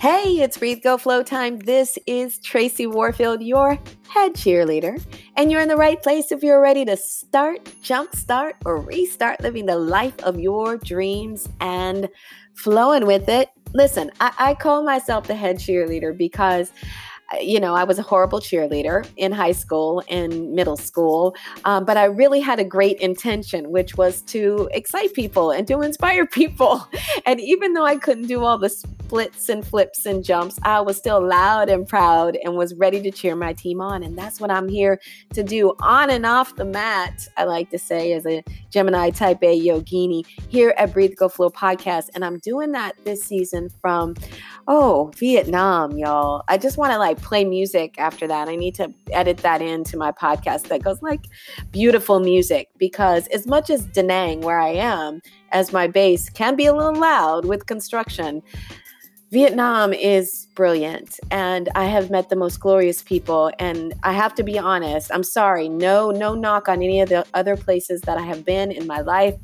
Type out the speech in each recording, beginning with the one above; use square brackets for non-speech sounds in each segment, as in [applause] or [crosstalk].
Hey, it's Breathe Go Flow time. This is Tracy Warfield, your head cheerleader. And you're in the right place if you're ready to start, jumpstart, or restart living the life of your dreams and flowing with it. Listen, I, I call myself the head cheerleader because you know, I was a horrible cheerleader in high school and middle school, um, but I really had a great intention, which was to excite people and to inspire [laughs] people. And even though I couldn't do all the splits and flips and jumps, I was still loud and proud and was ready to cheer my team on. And that's what I'm here to do on and off the mat, I like to say, as a Gemini type A yogini here at Breathe Go Flow podcast. And I'm doing that this season from, oh, Vietnam, y'all. I just want to like play music after that. I need to edit that into my podcast that goes like beautiful music because as much as Da Nang, where I am, as my base can be a little loud with construction, Vietnam is brilliant and I have met the most glorious people and I have to be honest, I'm sorry, no no knock on any of the other places that I have been in my life,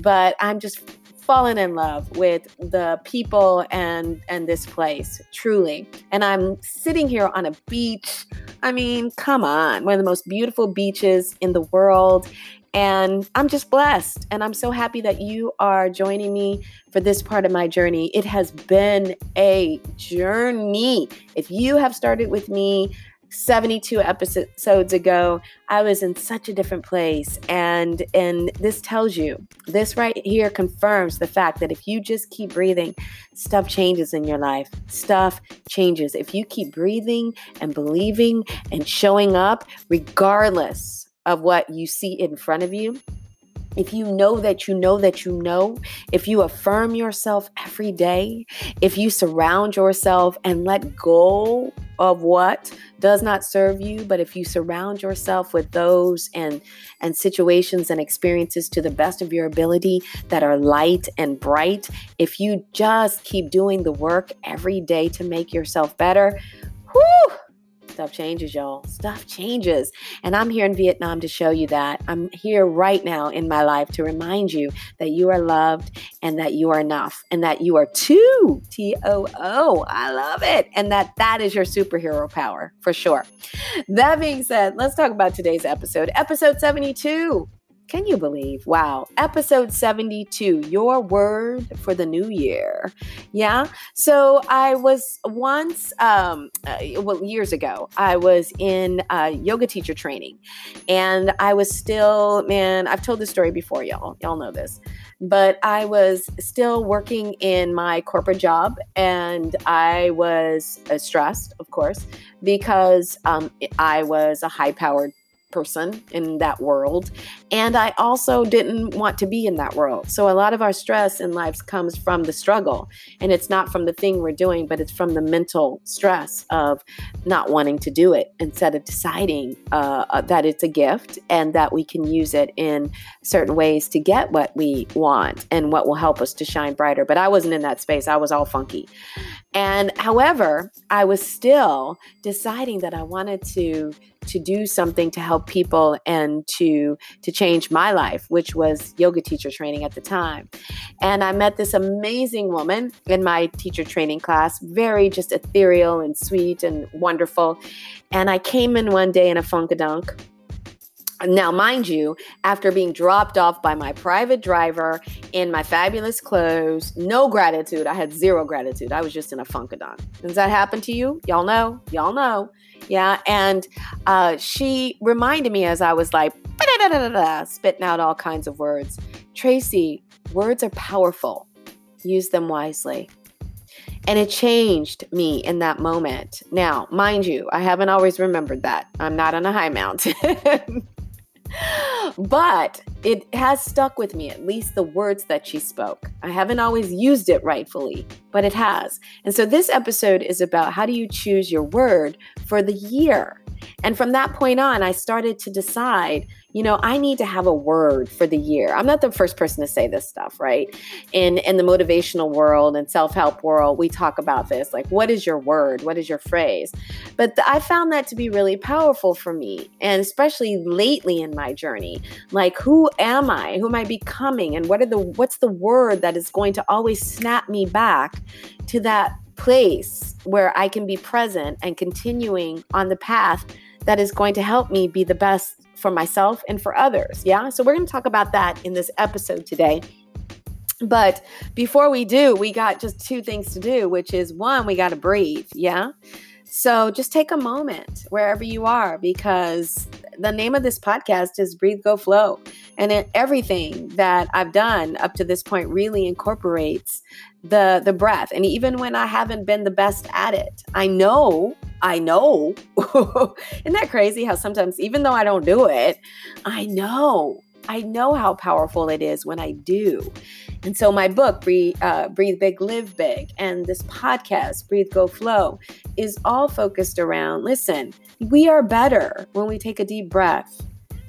but I'm just fallen in love with the people and and this place truly and i'm sitting here on a beach i mean come on one of the most beautiful beaches in the world and I'm just blessed. And I'm so happy that you are joining me for this part of my journey. It has been a journey. If you have started with me 72 episodes ago, I was in such a different place. And and this tells you, this right here confirms the fact that if you just keep breathing, stuff changes in your life. Stuff changes. If you keep breathing and believing and showing up, regardless of what you see in front of you, if you know that you know that you know, if you affirm yourself every day, if you surround yourself and let go of what does not serve you, but if you surround yourself with those and and situations and experiences to the best of your ability that are light and bright, if you just keep doing the work every day to make yourself better, whoo, Stuff changes, y'all. Stuff changes. And I'm here in Vietnam to show you that. I'm here right now in my life to remind you that you are loved and that you are enough and that you are too. T O O. I love it. And that that is your superhero power for sure. That being said, let's talk about today's episode. Episode 72 can you believe? Wow. Episode 72, your word for the new year. Yeah. So I was once, um, uh, well, years ago, I was in uh, yoga teacher training and I was still, man, I've told this story before, y'all. Y'all know this. But I was still working in my corporate job and I was uh, stressed, of course, because um, I was a high powered person in that world. And I also didn't want to be in that world. So a lot of our stress in lives comes from the struggle. And it's not from the thing we're doing, but it's from the mental stress of not wanting to do it instead of deciding uh, uh that it's a gift and that we can use it in certain ways to get what we want and what will help us to shine brighter. But I wasn't in that space, I was all funky. And however, I was still deciding that I wanted to to do something to help people and to to change my life which was yoga teacher training at the time. And i met this amazing woman in my teacher training class very just ethereal and sweet and wonderful. And i came in one day in a funkadunk now, mind you, after being dropped off by my private driver in my fabulous clothes, no gratitude. I had zero gratitude. I was just in a funkadon. Does that happen to you? Y'all know? Y'all know. Yeah. And uh, she reminded me as I was like, spitting out all kinds of words Tracy, words are powerful. Use them wisely. And it changed me in that moment. Now, mind you, I haven't always remembered that. I'm not on a high mountain. [laughs] [gasps] but it has stuck with me, at least the words that she spoke. I haven't always used it rightfully, but it has. And so this episode is about how do you choose your word for the year? And from that point on, I started to decide you know, I need to have a word for the year. I'm not the first person to say this stuff, right? In in the motivational world and self-help world, we talk about this. Like, what is your word? What is your phrase? But th- I found that to be really powerful for me, and especially lately in my journey. Like, who am I? Who am I becoming? And what are the what's the word that is going to always snap me back to that place where I can be present and continuing on the path that is going to help me be the best for myself and for others. Yeah. So we're going to talk about that in this episode today. But before we do, we got just two things to do, which is one, we got to breathe. Yeah. So just take a moment wherever you are because the name of this podcast is Breathe, Go, Flow. And everything that I've done up to this point really incorporates the the breath. And even when I haven't been the best at it, I know, I know. [laughs] Isn't that crazy how sometimes even though I don't do it, I know I know how powerful it is when I do. And so, my book, Breathe, uh, Breathe Big, Live Big, and this podcast, Breathe, Go, Flow, is all focused around listen, we are better when we take a deep breath.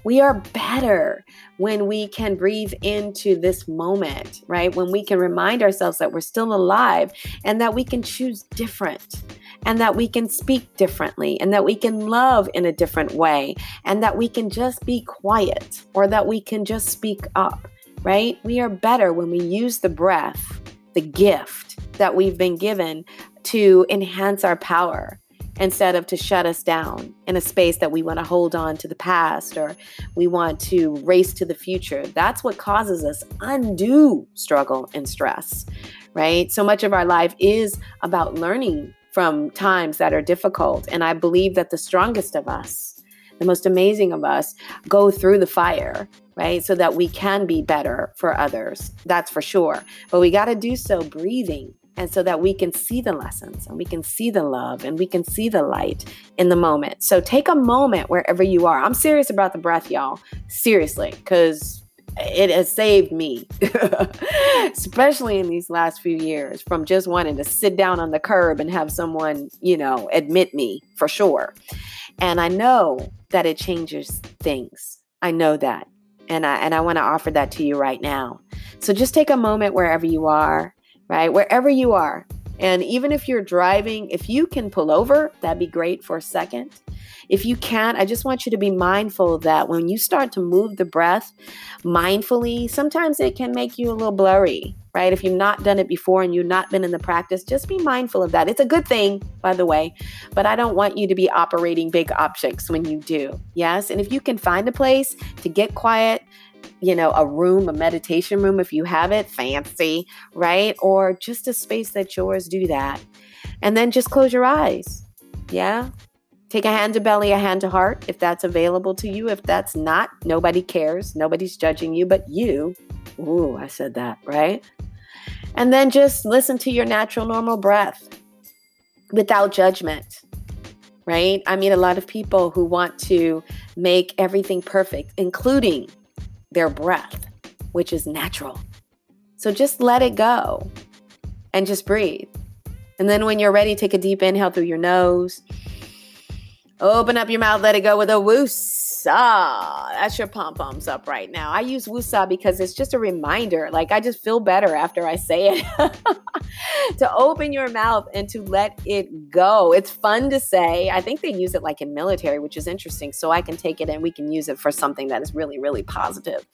We are better when we can breathe into this moment, right? When we can remind ourselves that we're still alive and that we can choose different and that we can speak differently and that we can love in a different way and that we can just be quiet or that we can just speak up, right? We are better when we use the breath, the gift that we've been given to enhance our power instead of to shut us down in a space that we want to hold on to the past or we want to race to the future. That's what causes us undue struggle and stress, right? So much of our life is about learning from times that are difficult. And I believe that the strongest of us, the most amazing of us, go through the fire, right? So that we can be better for others. That's for sure. But we got to do so breathing. And so that we can see the lessons and we can see the love and we can see the light in the moment. So take a moment wherever you are. I'm serious about the breath, y'all. Seriously, because it has saved me, [laughs] especially in these last few years, from just wanting to sit down on the curb and have someone, you know, admit me for sure. And I know that it changes things. I know that. And I and I want to offer that to you right now. So just take a moment wherever you are, right? Wherever you are. And even if you're driving, if you can pull over, that'd be great for a second. If you can't, I just want you to be mindful that when you start to move the breath mindfully, sometimes it can make you a little blurry, right? If you've not done it before and you've not been in the practice, just be mindful of that. It's a good thing, by the way, but I don't want you to be operating big objects when you do. Yes. And if you can find a place to get quiet, you know, a room, a meditation room, if you have it, fancy, right? Or just a space that's yours, do that. And then just close your eyes. Yeah. Take a hand to belly, a hand to heart if that's available to you. If that's not, nobody cares. Nobody's judging you but you. Ooh, I said that, right? And then just listen to your natural, normal breath without judgment, right? I meet a lot of people who want to make everything perfect, including their breath, which is natural. So just let it go and just breathe. And then when you're ready, take a deep inhale through your nose Open up your mouth, let it go with a woosah. That's your pom poms up right now. I use woosah because it's just a reminder. Like I just feel better after I say it. [laughs] to open your mouth and to let it go. It's fun to say. I think they use it like in military, which is interesting. So I can take it and we can use it for something that is really, really positive,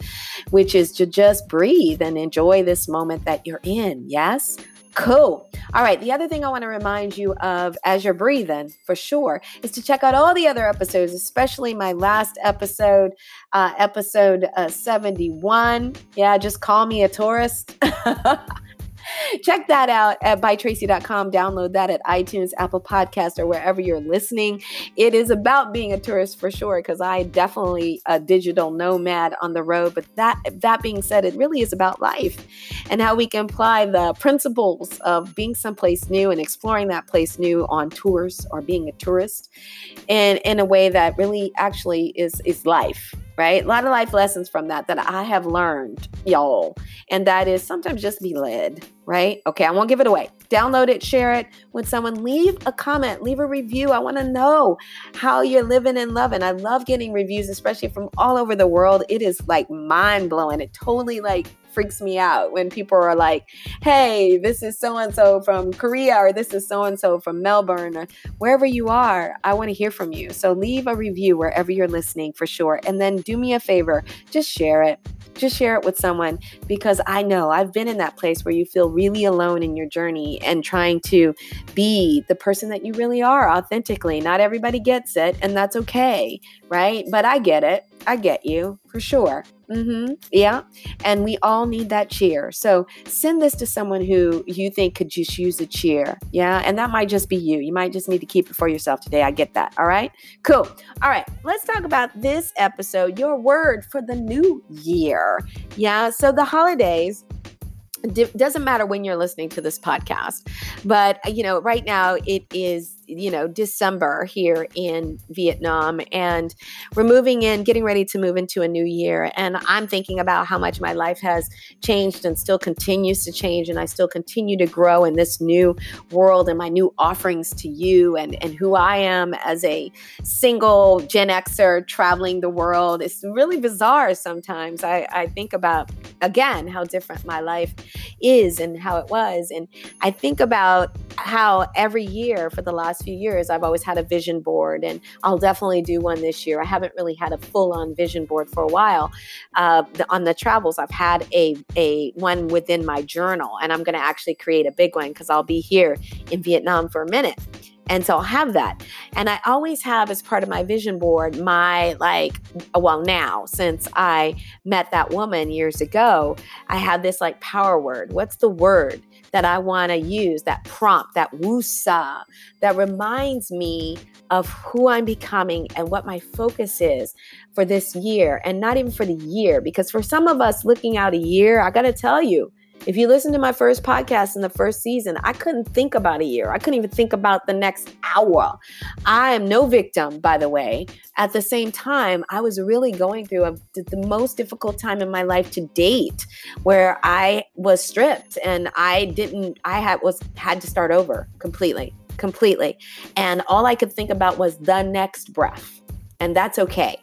which is to just breathe and enjoy this moment that you're in. Yes. Cool. All right. The other thing I want to remind you of as you're breathing, for sure, is to check out all the other episodes, especially my last episode, uh, episode uh, 71. Yeah, just call me a tourist. [laughs] [laughs] Check that out at bytracy.com. Download that at iTunes, Apple Podcast, or wherever you're listening. It is about being a tourist for sure, because I definitely a digital nomad on the road. But that that being said, it really is about life and how we can apply the principles of being someplace new and exploring that place new on tours or being a tourist and in a way that really actually is is life right? A lot of life lessons from that that I have learned, y'all. And that is sometimes just be led, right? Okay, I won't give it away. Download it, share it with someone. Leave a comment, leave a review. I want to know how you're living and loving. I love getting reviews, especially from all over the world. It is like mind blowing. It totally like freaks me out when people are like, hey, this is so and so from Korea, or this is so and so from Melbourne, or wherever you are. I want to hear from you. So leave a review wherever you're listening for sure. And then do me a favor, just share it just share it with someone because I know I've been in that place where you feel really alone in your journey and trying to be the person that you really are authentically. Not everybody gets it, and that's okay, right? But I get it. I get you for sure. Mm-hmm. Yeah. And we all need that cheer. So send this to someone who you think could just use a cheer. Yeah. And that might just be you. You might just need to keep it for yourself today. I get that. All right. Cool. All right. Let's talk about this episode your word for the new year. Yeah. So the holidays doesn't matter when you're listening to this podcast but you know right now it is you know December here in Vietnam and we're moving in getting ready to move into a new year. And I'm thinking about how much my life has changed and still continues to change and I still continue to grow in this new world and my new offerings to you and and who I am as a single Gen Xer traveling the world. It's really bizarre sometimes. I I think about again how different my life is and how it was. And I think about how every year for the last last few years, I've always had a vision board, and I'll definitely do one this year. I haven't really had a full on vision board for a while. Uh, the, on the travels, I've had a, a one within my journal, and I'm going to actually create a big one because I'll be here in Vietnam for a minute. And so I'll have that. And I always have as part of my vision board my like, well, now since I met that woman years ago, I have this like power word. What's the word that I want to use, that prompt, that woosah, that reminds me of who I'm becoming and what my focus is for this year and not even for the year. Because for some of us looking out a year, I got to tell you, if you listen to my first podcast in the first season, I couldn't think about a year. I couldn't even think about the next hour. I am no victim, by the way. At the same time, I was really going through a, the most difficult time in my life to date, where I was stripped and I didn't. I had was had to start over completely, completely, and all I could think about was the next breath, and that's okay.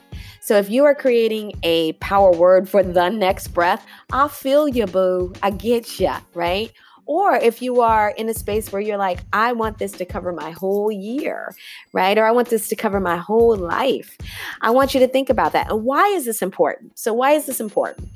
So if you are creating a power word for the next breath, I feel you, boo. I get ya, right? Or if you are in a space where you're like, I want this to cover my whole year, right? Or I want this to cover my whole life. I want you to think about that. And why is this important? So, why is this important?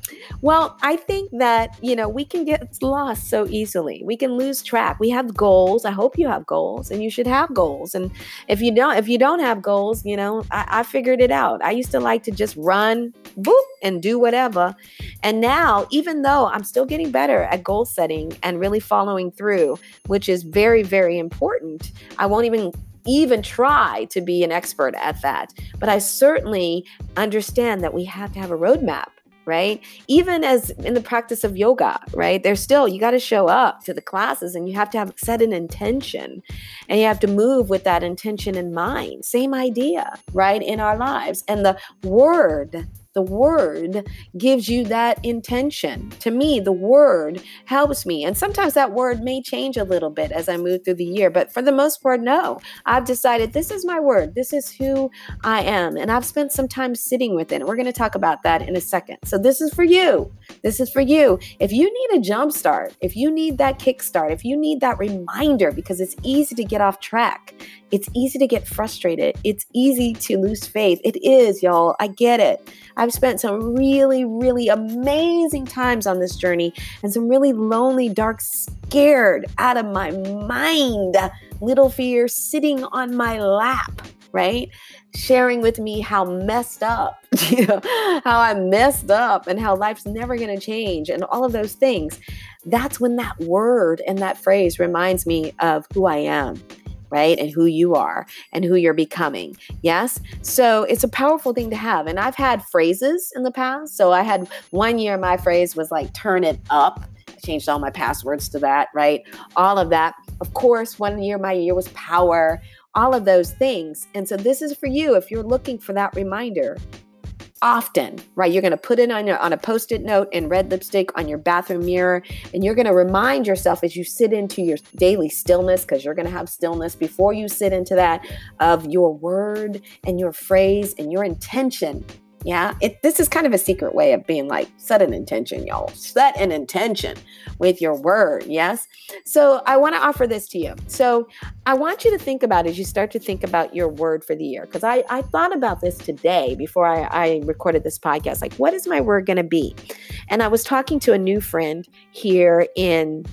Well, I think that, you know, we can get lost so easily. We can lose track. We have goals. I hope you have goals and you should have goals. And if you don't, if you don't have goals, you know, I, I figured it out. I used to like to just run, boop, and do whatever. And now, even though I'm still getting better at goal setting and really following through, which is very, very important. I won't even even try to be an expert at that. But I certainly understand that we have to have a roadmap right? Even as in the practice of yoga, right? There's still, you got to show up to the classes and you have to have set an intention and you have to move with that intention in mind. Same idea, right? In our lives. And the word the word gives you that intention. To me, the word helps me. And sometimes that word may change a little bit as I move through the year, but for the most part, no. I've decided this is my word. This is who I am. And I've spent some time sitting with it. We're going to talk about that in a second. So this is for you. This is for you. If you need a jump start, if you need that kickstart, if you need that reminder, because it's easy to get off track, it's easy to get frustrated, it's easy to lose faith. It is, y'all. I get it. I've spent some really, really amazing times on this journey and some really lonely, dark, scared out of my mind little fear sitting on my lap right? Sharing with me how messed up, [laughs] you know, how I messed up and how life's never going to change and all of those things. That's when that word and that phrase reminds me of who I am right? And who you are and who you're becoming. Yes. So it's a powerful thing to have. And I've had phrases in the past. So I had one year, my phrase was like, turn it up. I changed all my passwords to that, right? All of that. Of course, one year, my year was power, all of those things. And so this is for you if you're looking for that reminder often, right? You're going to put it on, your, on a post it note in red lipstick on your bathroom mirror, and you're going to remind yourself as you sit into your daily stillness, because you're going to have stillness before you sit into that, of your word and your phrase and your intention Yeah, it, this is kind of a secret way of being like, set an intention, y'all. Set an intention with your word. Yes. So I want to offer this to you. So I want you to think about as you start to think about your word for the year, because I, I thought about this today before I, I recorded this podcast. Like, what is my word going to be? And I was talking to a new friend here in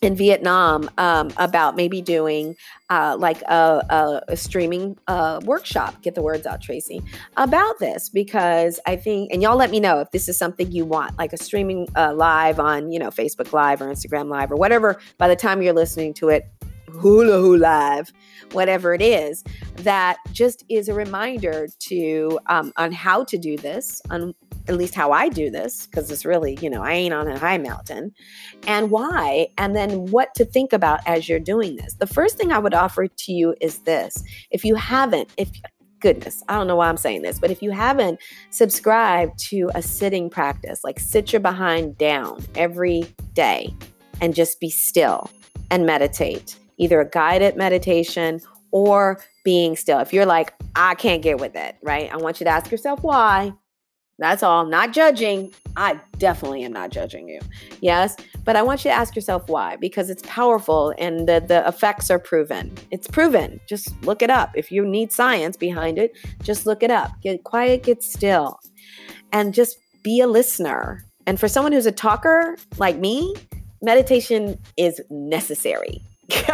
in Vietnam um, about maybe doing uh, like a, a, a streaming uh, workshop. Get the words out, Tracy, about this because I think, and y'all let me know if this is something you want, like a streaming uh, live on, you know, Facebook Live or Instagram Live or whatever. By the time you're listening to it, hula hula live whatever it is that just is a reminder to um, on how to do this on at least how i do this because it's really you know i ain't on a high mountain and why and then what to think about as you're doing this. The first thing i would offer to you is this. If you haven't if goodness, I don't know why I'm saying this, but if you haven't subscribed to a sitting practice, like sit your behind down every day and just be still and meditate either a guided meditation or being still. If you're like, I can't get with it, right? I want you to ask yourself why. That's all. Not judging. I definitely am not judging you. Yes. But I want you to ask yourself why, because it's powerful and the, the effects are proven. It's proven. Just look it up. If you need science behind it, just look it up. Get quiet, get still, and just be a listener. And for someone who's a talker like me, meditation is necessary. [laughs]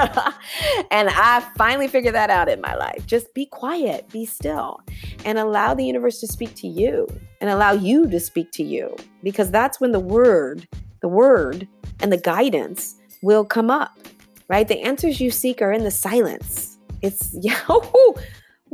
and I finally figured that out in my life. Just be quiet, be still, and allow the universe to speak to you and allow you to speak to you because that's when the word, the word, and the guidance will come up, right? The answers you seek are in the silence. It's, [laughs] yeah,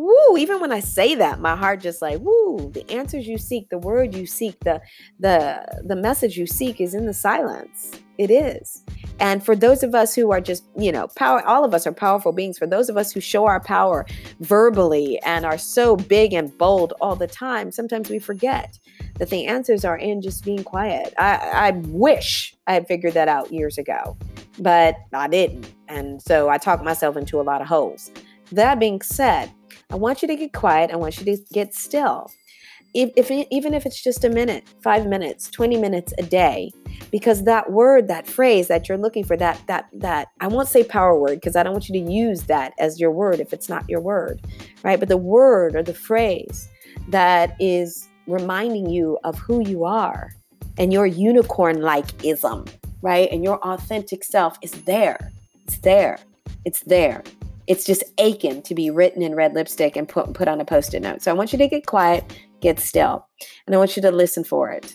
woo, even when I say that, my heart just like, woo, the answers you seek, the word you seek, the the the message you seek is in the silence. It is. And for those of us who are just, you know, power, all of us are powerful beings. For those of us who show our power verbally and are so big and bold all the time, sometimes we forget that the answers are in just being quiet. I, I wish I had figured that out years ago, but I didn't. And so I talked myself into a lot of holes. That being said, I want you to get quiet. I want you to get still if, if even if it's just a minute, five minutes, 20 minutes a day, because that word, that phrase that you're looking for, that that that I won't say power word because I don't want you to use that as your word if it's not your word, right? But the word or the phrase that is reminding you of who you are and your unicorn like ism, right? And your authentic self is there. It's there. It's there. It's just aching to be written in red lipstick and put put on a post-it note. So I want you to get quiet get still. And I want you to listen for it.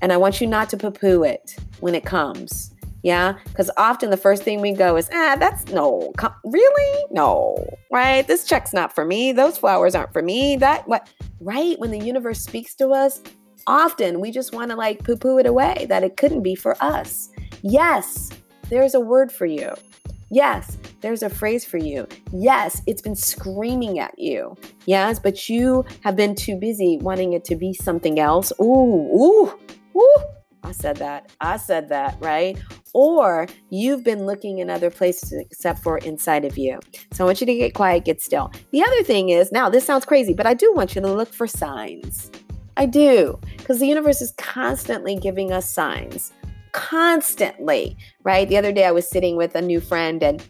And I want you not to poo poo it when it comes. Yeah. Because often the first thing we go is, ah, that's no, com- really? No, right? This check's not for me. Those flowers aren't for me. That, what, right? When the universe speaks to us, often we just want to like poo poo it away that it couldn't be for us. Yes, there's a word for you. Yes, there's a phrase for you. Yes, it's been screaming at you. Yes, but you have been too busy wanting it to be something else. Ooh, ooh, ooh. I said that. I said that, right? Or you've been looking in other places except for inside of you. So I want you to get quiet, get still. The other thing is now, this sounds crazy, but I do want you to look for signs. I do, because the universe is constantly giving us signs constantly, right? The other day I was sitting with a new friend and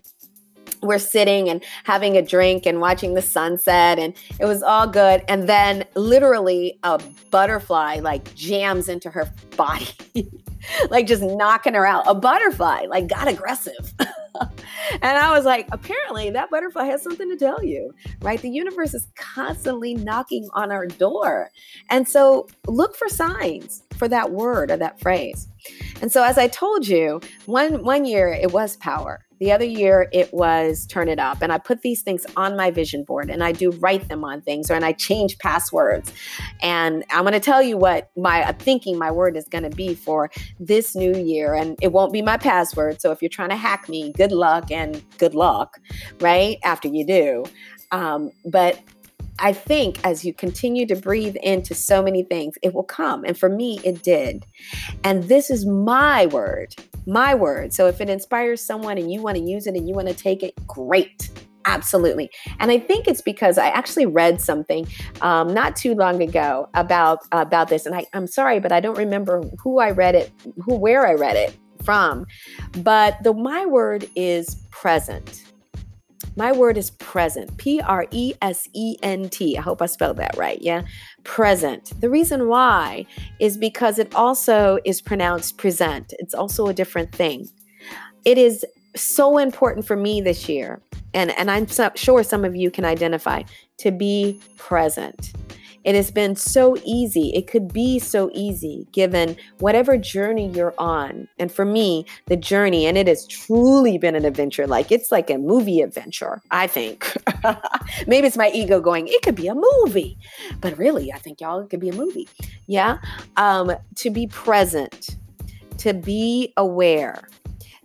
we're sitting and having a drink and watching the sunset and it was all good and then literally a butterfly like jams into her body [laughs] like just knocking her out a butterfly like got aggressive [laughs] and I was like, apparently that butterfly has something to tell you, right? The universe is constantly knocking on our door. And so look for signs for that word or that phrase. And so as I told you, one one year it was power. The other year it was turn it up. And I put these things on my vision board and I do write them on things or and I change passwords. And I'm going to tell you what my thinking my word is going to be for this new year. And it won't be my password. So if you're trying to hack me, good luck and good luck, right? After you do. Um, but I think as you continue to breathe into so many things, it will come. And for me, it did. And this is my word my word. So if it inspires someone and you want to use it and you want to take it, great. Absolutely. And I think it's because I actually read something um, not too long ago about about this. And I, I'm sorry, but I don't remember who I read it, who where I read it from. But the my word is present. My word is present. P R E S E N T. I hope I spelled that right. Yeah. Present. The reason why is because it also is pronounced present. It's also a different thing. It is so important for me this year, and, and I'm so, sure some of you can identify, to be present. It has been so easy. It could be so easy given whatever journey you're on. And for me, the journey, and it has truly been an adventure. Like it's like a movie adventure, I think. [laughs] Maybe it's my ego going, it could be a movie. But really, I think y'all, it could be a movie. Yeah. Um, to be present, to be aware,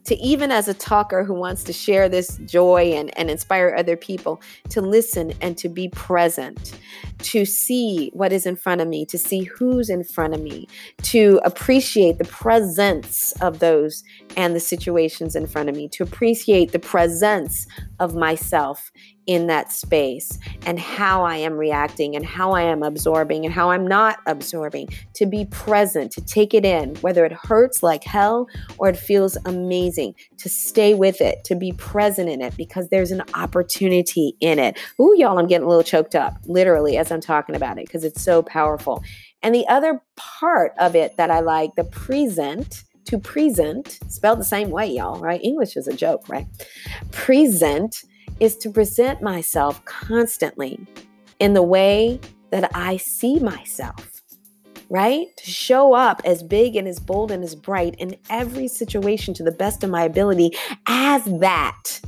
to even as a talker who wants to share this joy and, and inspire other people, to listen and to be present, to see what is in front of me, to see who's in front of me, to appreciate the presence of those and the situations in front of me, to appreciate the presence of myself in that space and how I am reacting and how I am absorbing and how I'm not absorbing, to be present, to take it in, whether it hurts like hell or it feels amazing, to stay with it, to be present in it because there's an opportunity in it. Ooh, y'all, I'm getting a little choked up, literally, as I'm talking about it because it's so powerful. And the other part of it that I like, the present, to present, spelled the same way, y'all, right? English is a joke, right? Present is to present myself constantly in the way that I see myself, right? To show up as big and as bold and as bright in every situation to the best of my ability as that.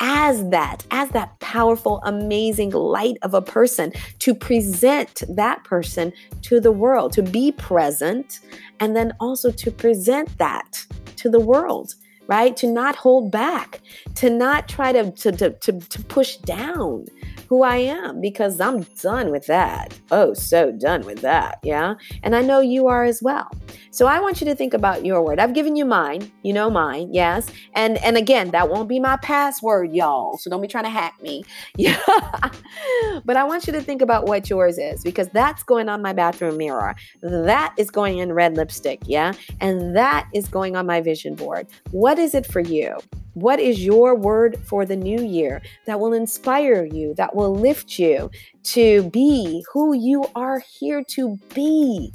As that, as that powerful, amazing light of a person, to present that person to the world, to be present, and then also to present that to the world right? To not hold back, to not try to, to, to, to, to push down who I am because I'm done with that. Oh, so done with that. Yeah. And I know you are as well. So I want you to think about your word. I've given you mine. You know mine. Yes. And and again, that won't be my password, y'all. So don't be trying to hack me. [laughs] Yeah. but I want you to think about what yours is because that's going on my bathroom mirror. That is going in red lipstick. Yeah. And that is going on my vision board. What is it for you? What is your word for the new year that will inspire you, that will lift you to be who you are here to be?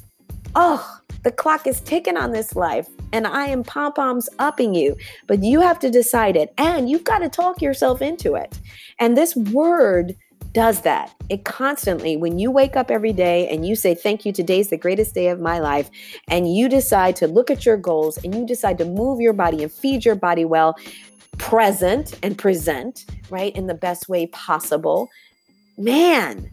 Oh, the clock is ticking on this life, and I am pom poms upping you, but you have to decide it, and you've got to talk yourself into it. And this word does that. It constantly, when you wake up every day and you say, Thank you, today's the greatest day of my life, and you decide to look at your goals and you decide to move your body and feed your body well, present and present, right, in the best way possible, man,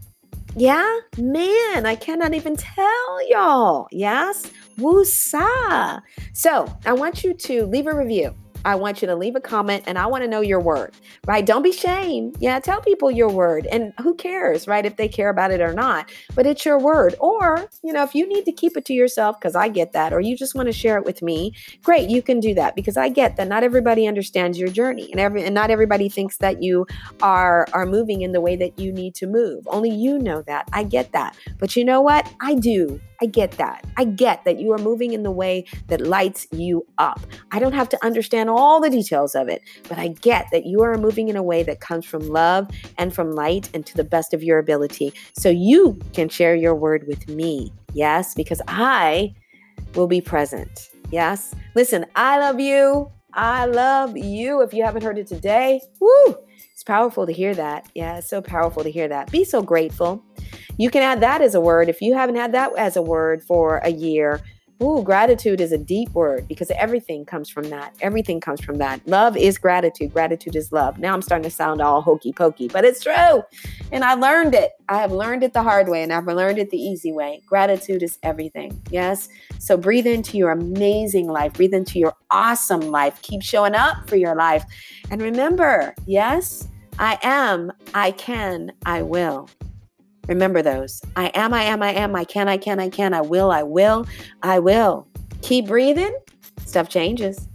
yeah, man, I cannot even tell y'all. Yes, woosah. So I want you to leave a review I want you to leave a comment and I want to know your word, right? Don't be shame. Yeah, tell people your word. And who cares, right? If they care about it or not, but it's your word. Or, you know, if you need to keep it to yourself, because I get that, or you just want to share it with me, great, you can do that because I get that not everybody understands your journey and every and not everybody thinks that you are are moving in the way that you need to move. Only you know that. I get that. But you know what? I do. I get that. I get that you are moving in the way that lights you up. I don't have to understand all the details of it, but I get that you are moving in a way that comes from love and from light and to the best of your ability. So you can share your word with me. Yes, because I will be present. Yes. Listen, I love you. I love you. If you haven't heard it today, woo, it's powerful to hear that. Yeah, it's so powerful to hear that. Be so grateful. You can add that as a word. If you haven't had that as a word for a year, Ooh, gratitude is a deep word because everything comes from that. Everything comes from that. Love is gratitude. Gratitude is love. Now I'm starting to sound all hokey pokey, but it's true. And I learned it. I have learned it the hard way and I've learned it the easy way. Gratitude is everything. Yes. So breathe into your amazing life. Breathe into your awesome life. Keep showing up for your life. And remember, yes, I am, I can, I will. Remember those. I am, I am, I am, I can, I can, I can, I will, I will, I will. Keep breathing. Stuff changes.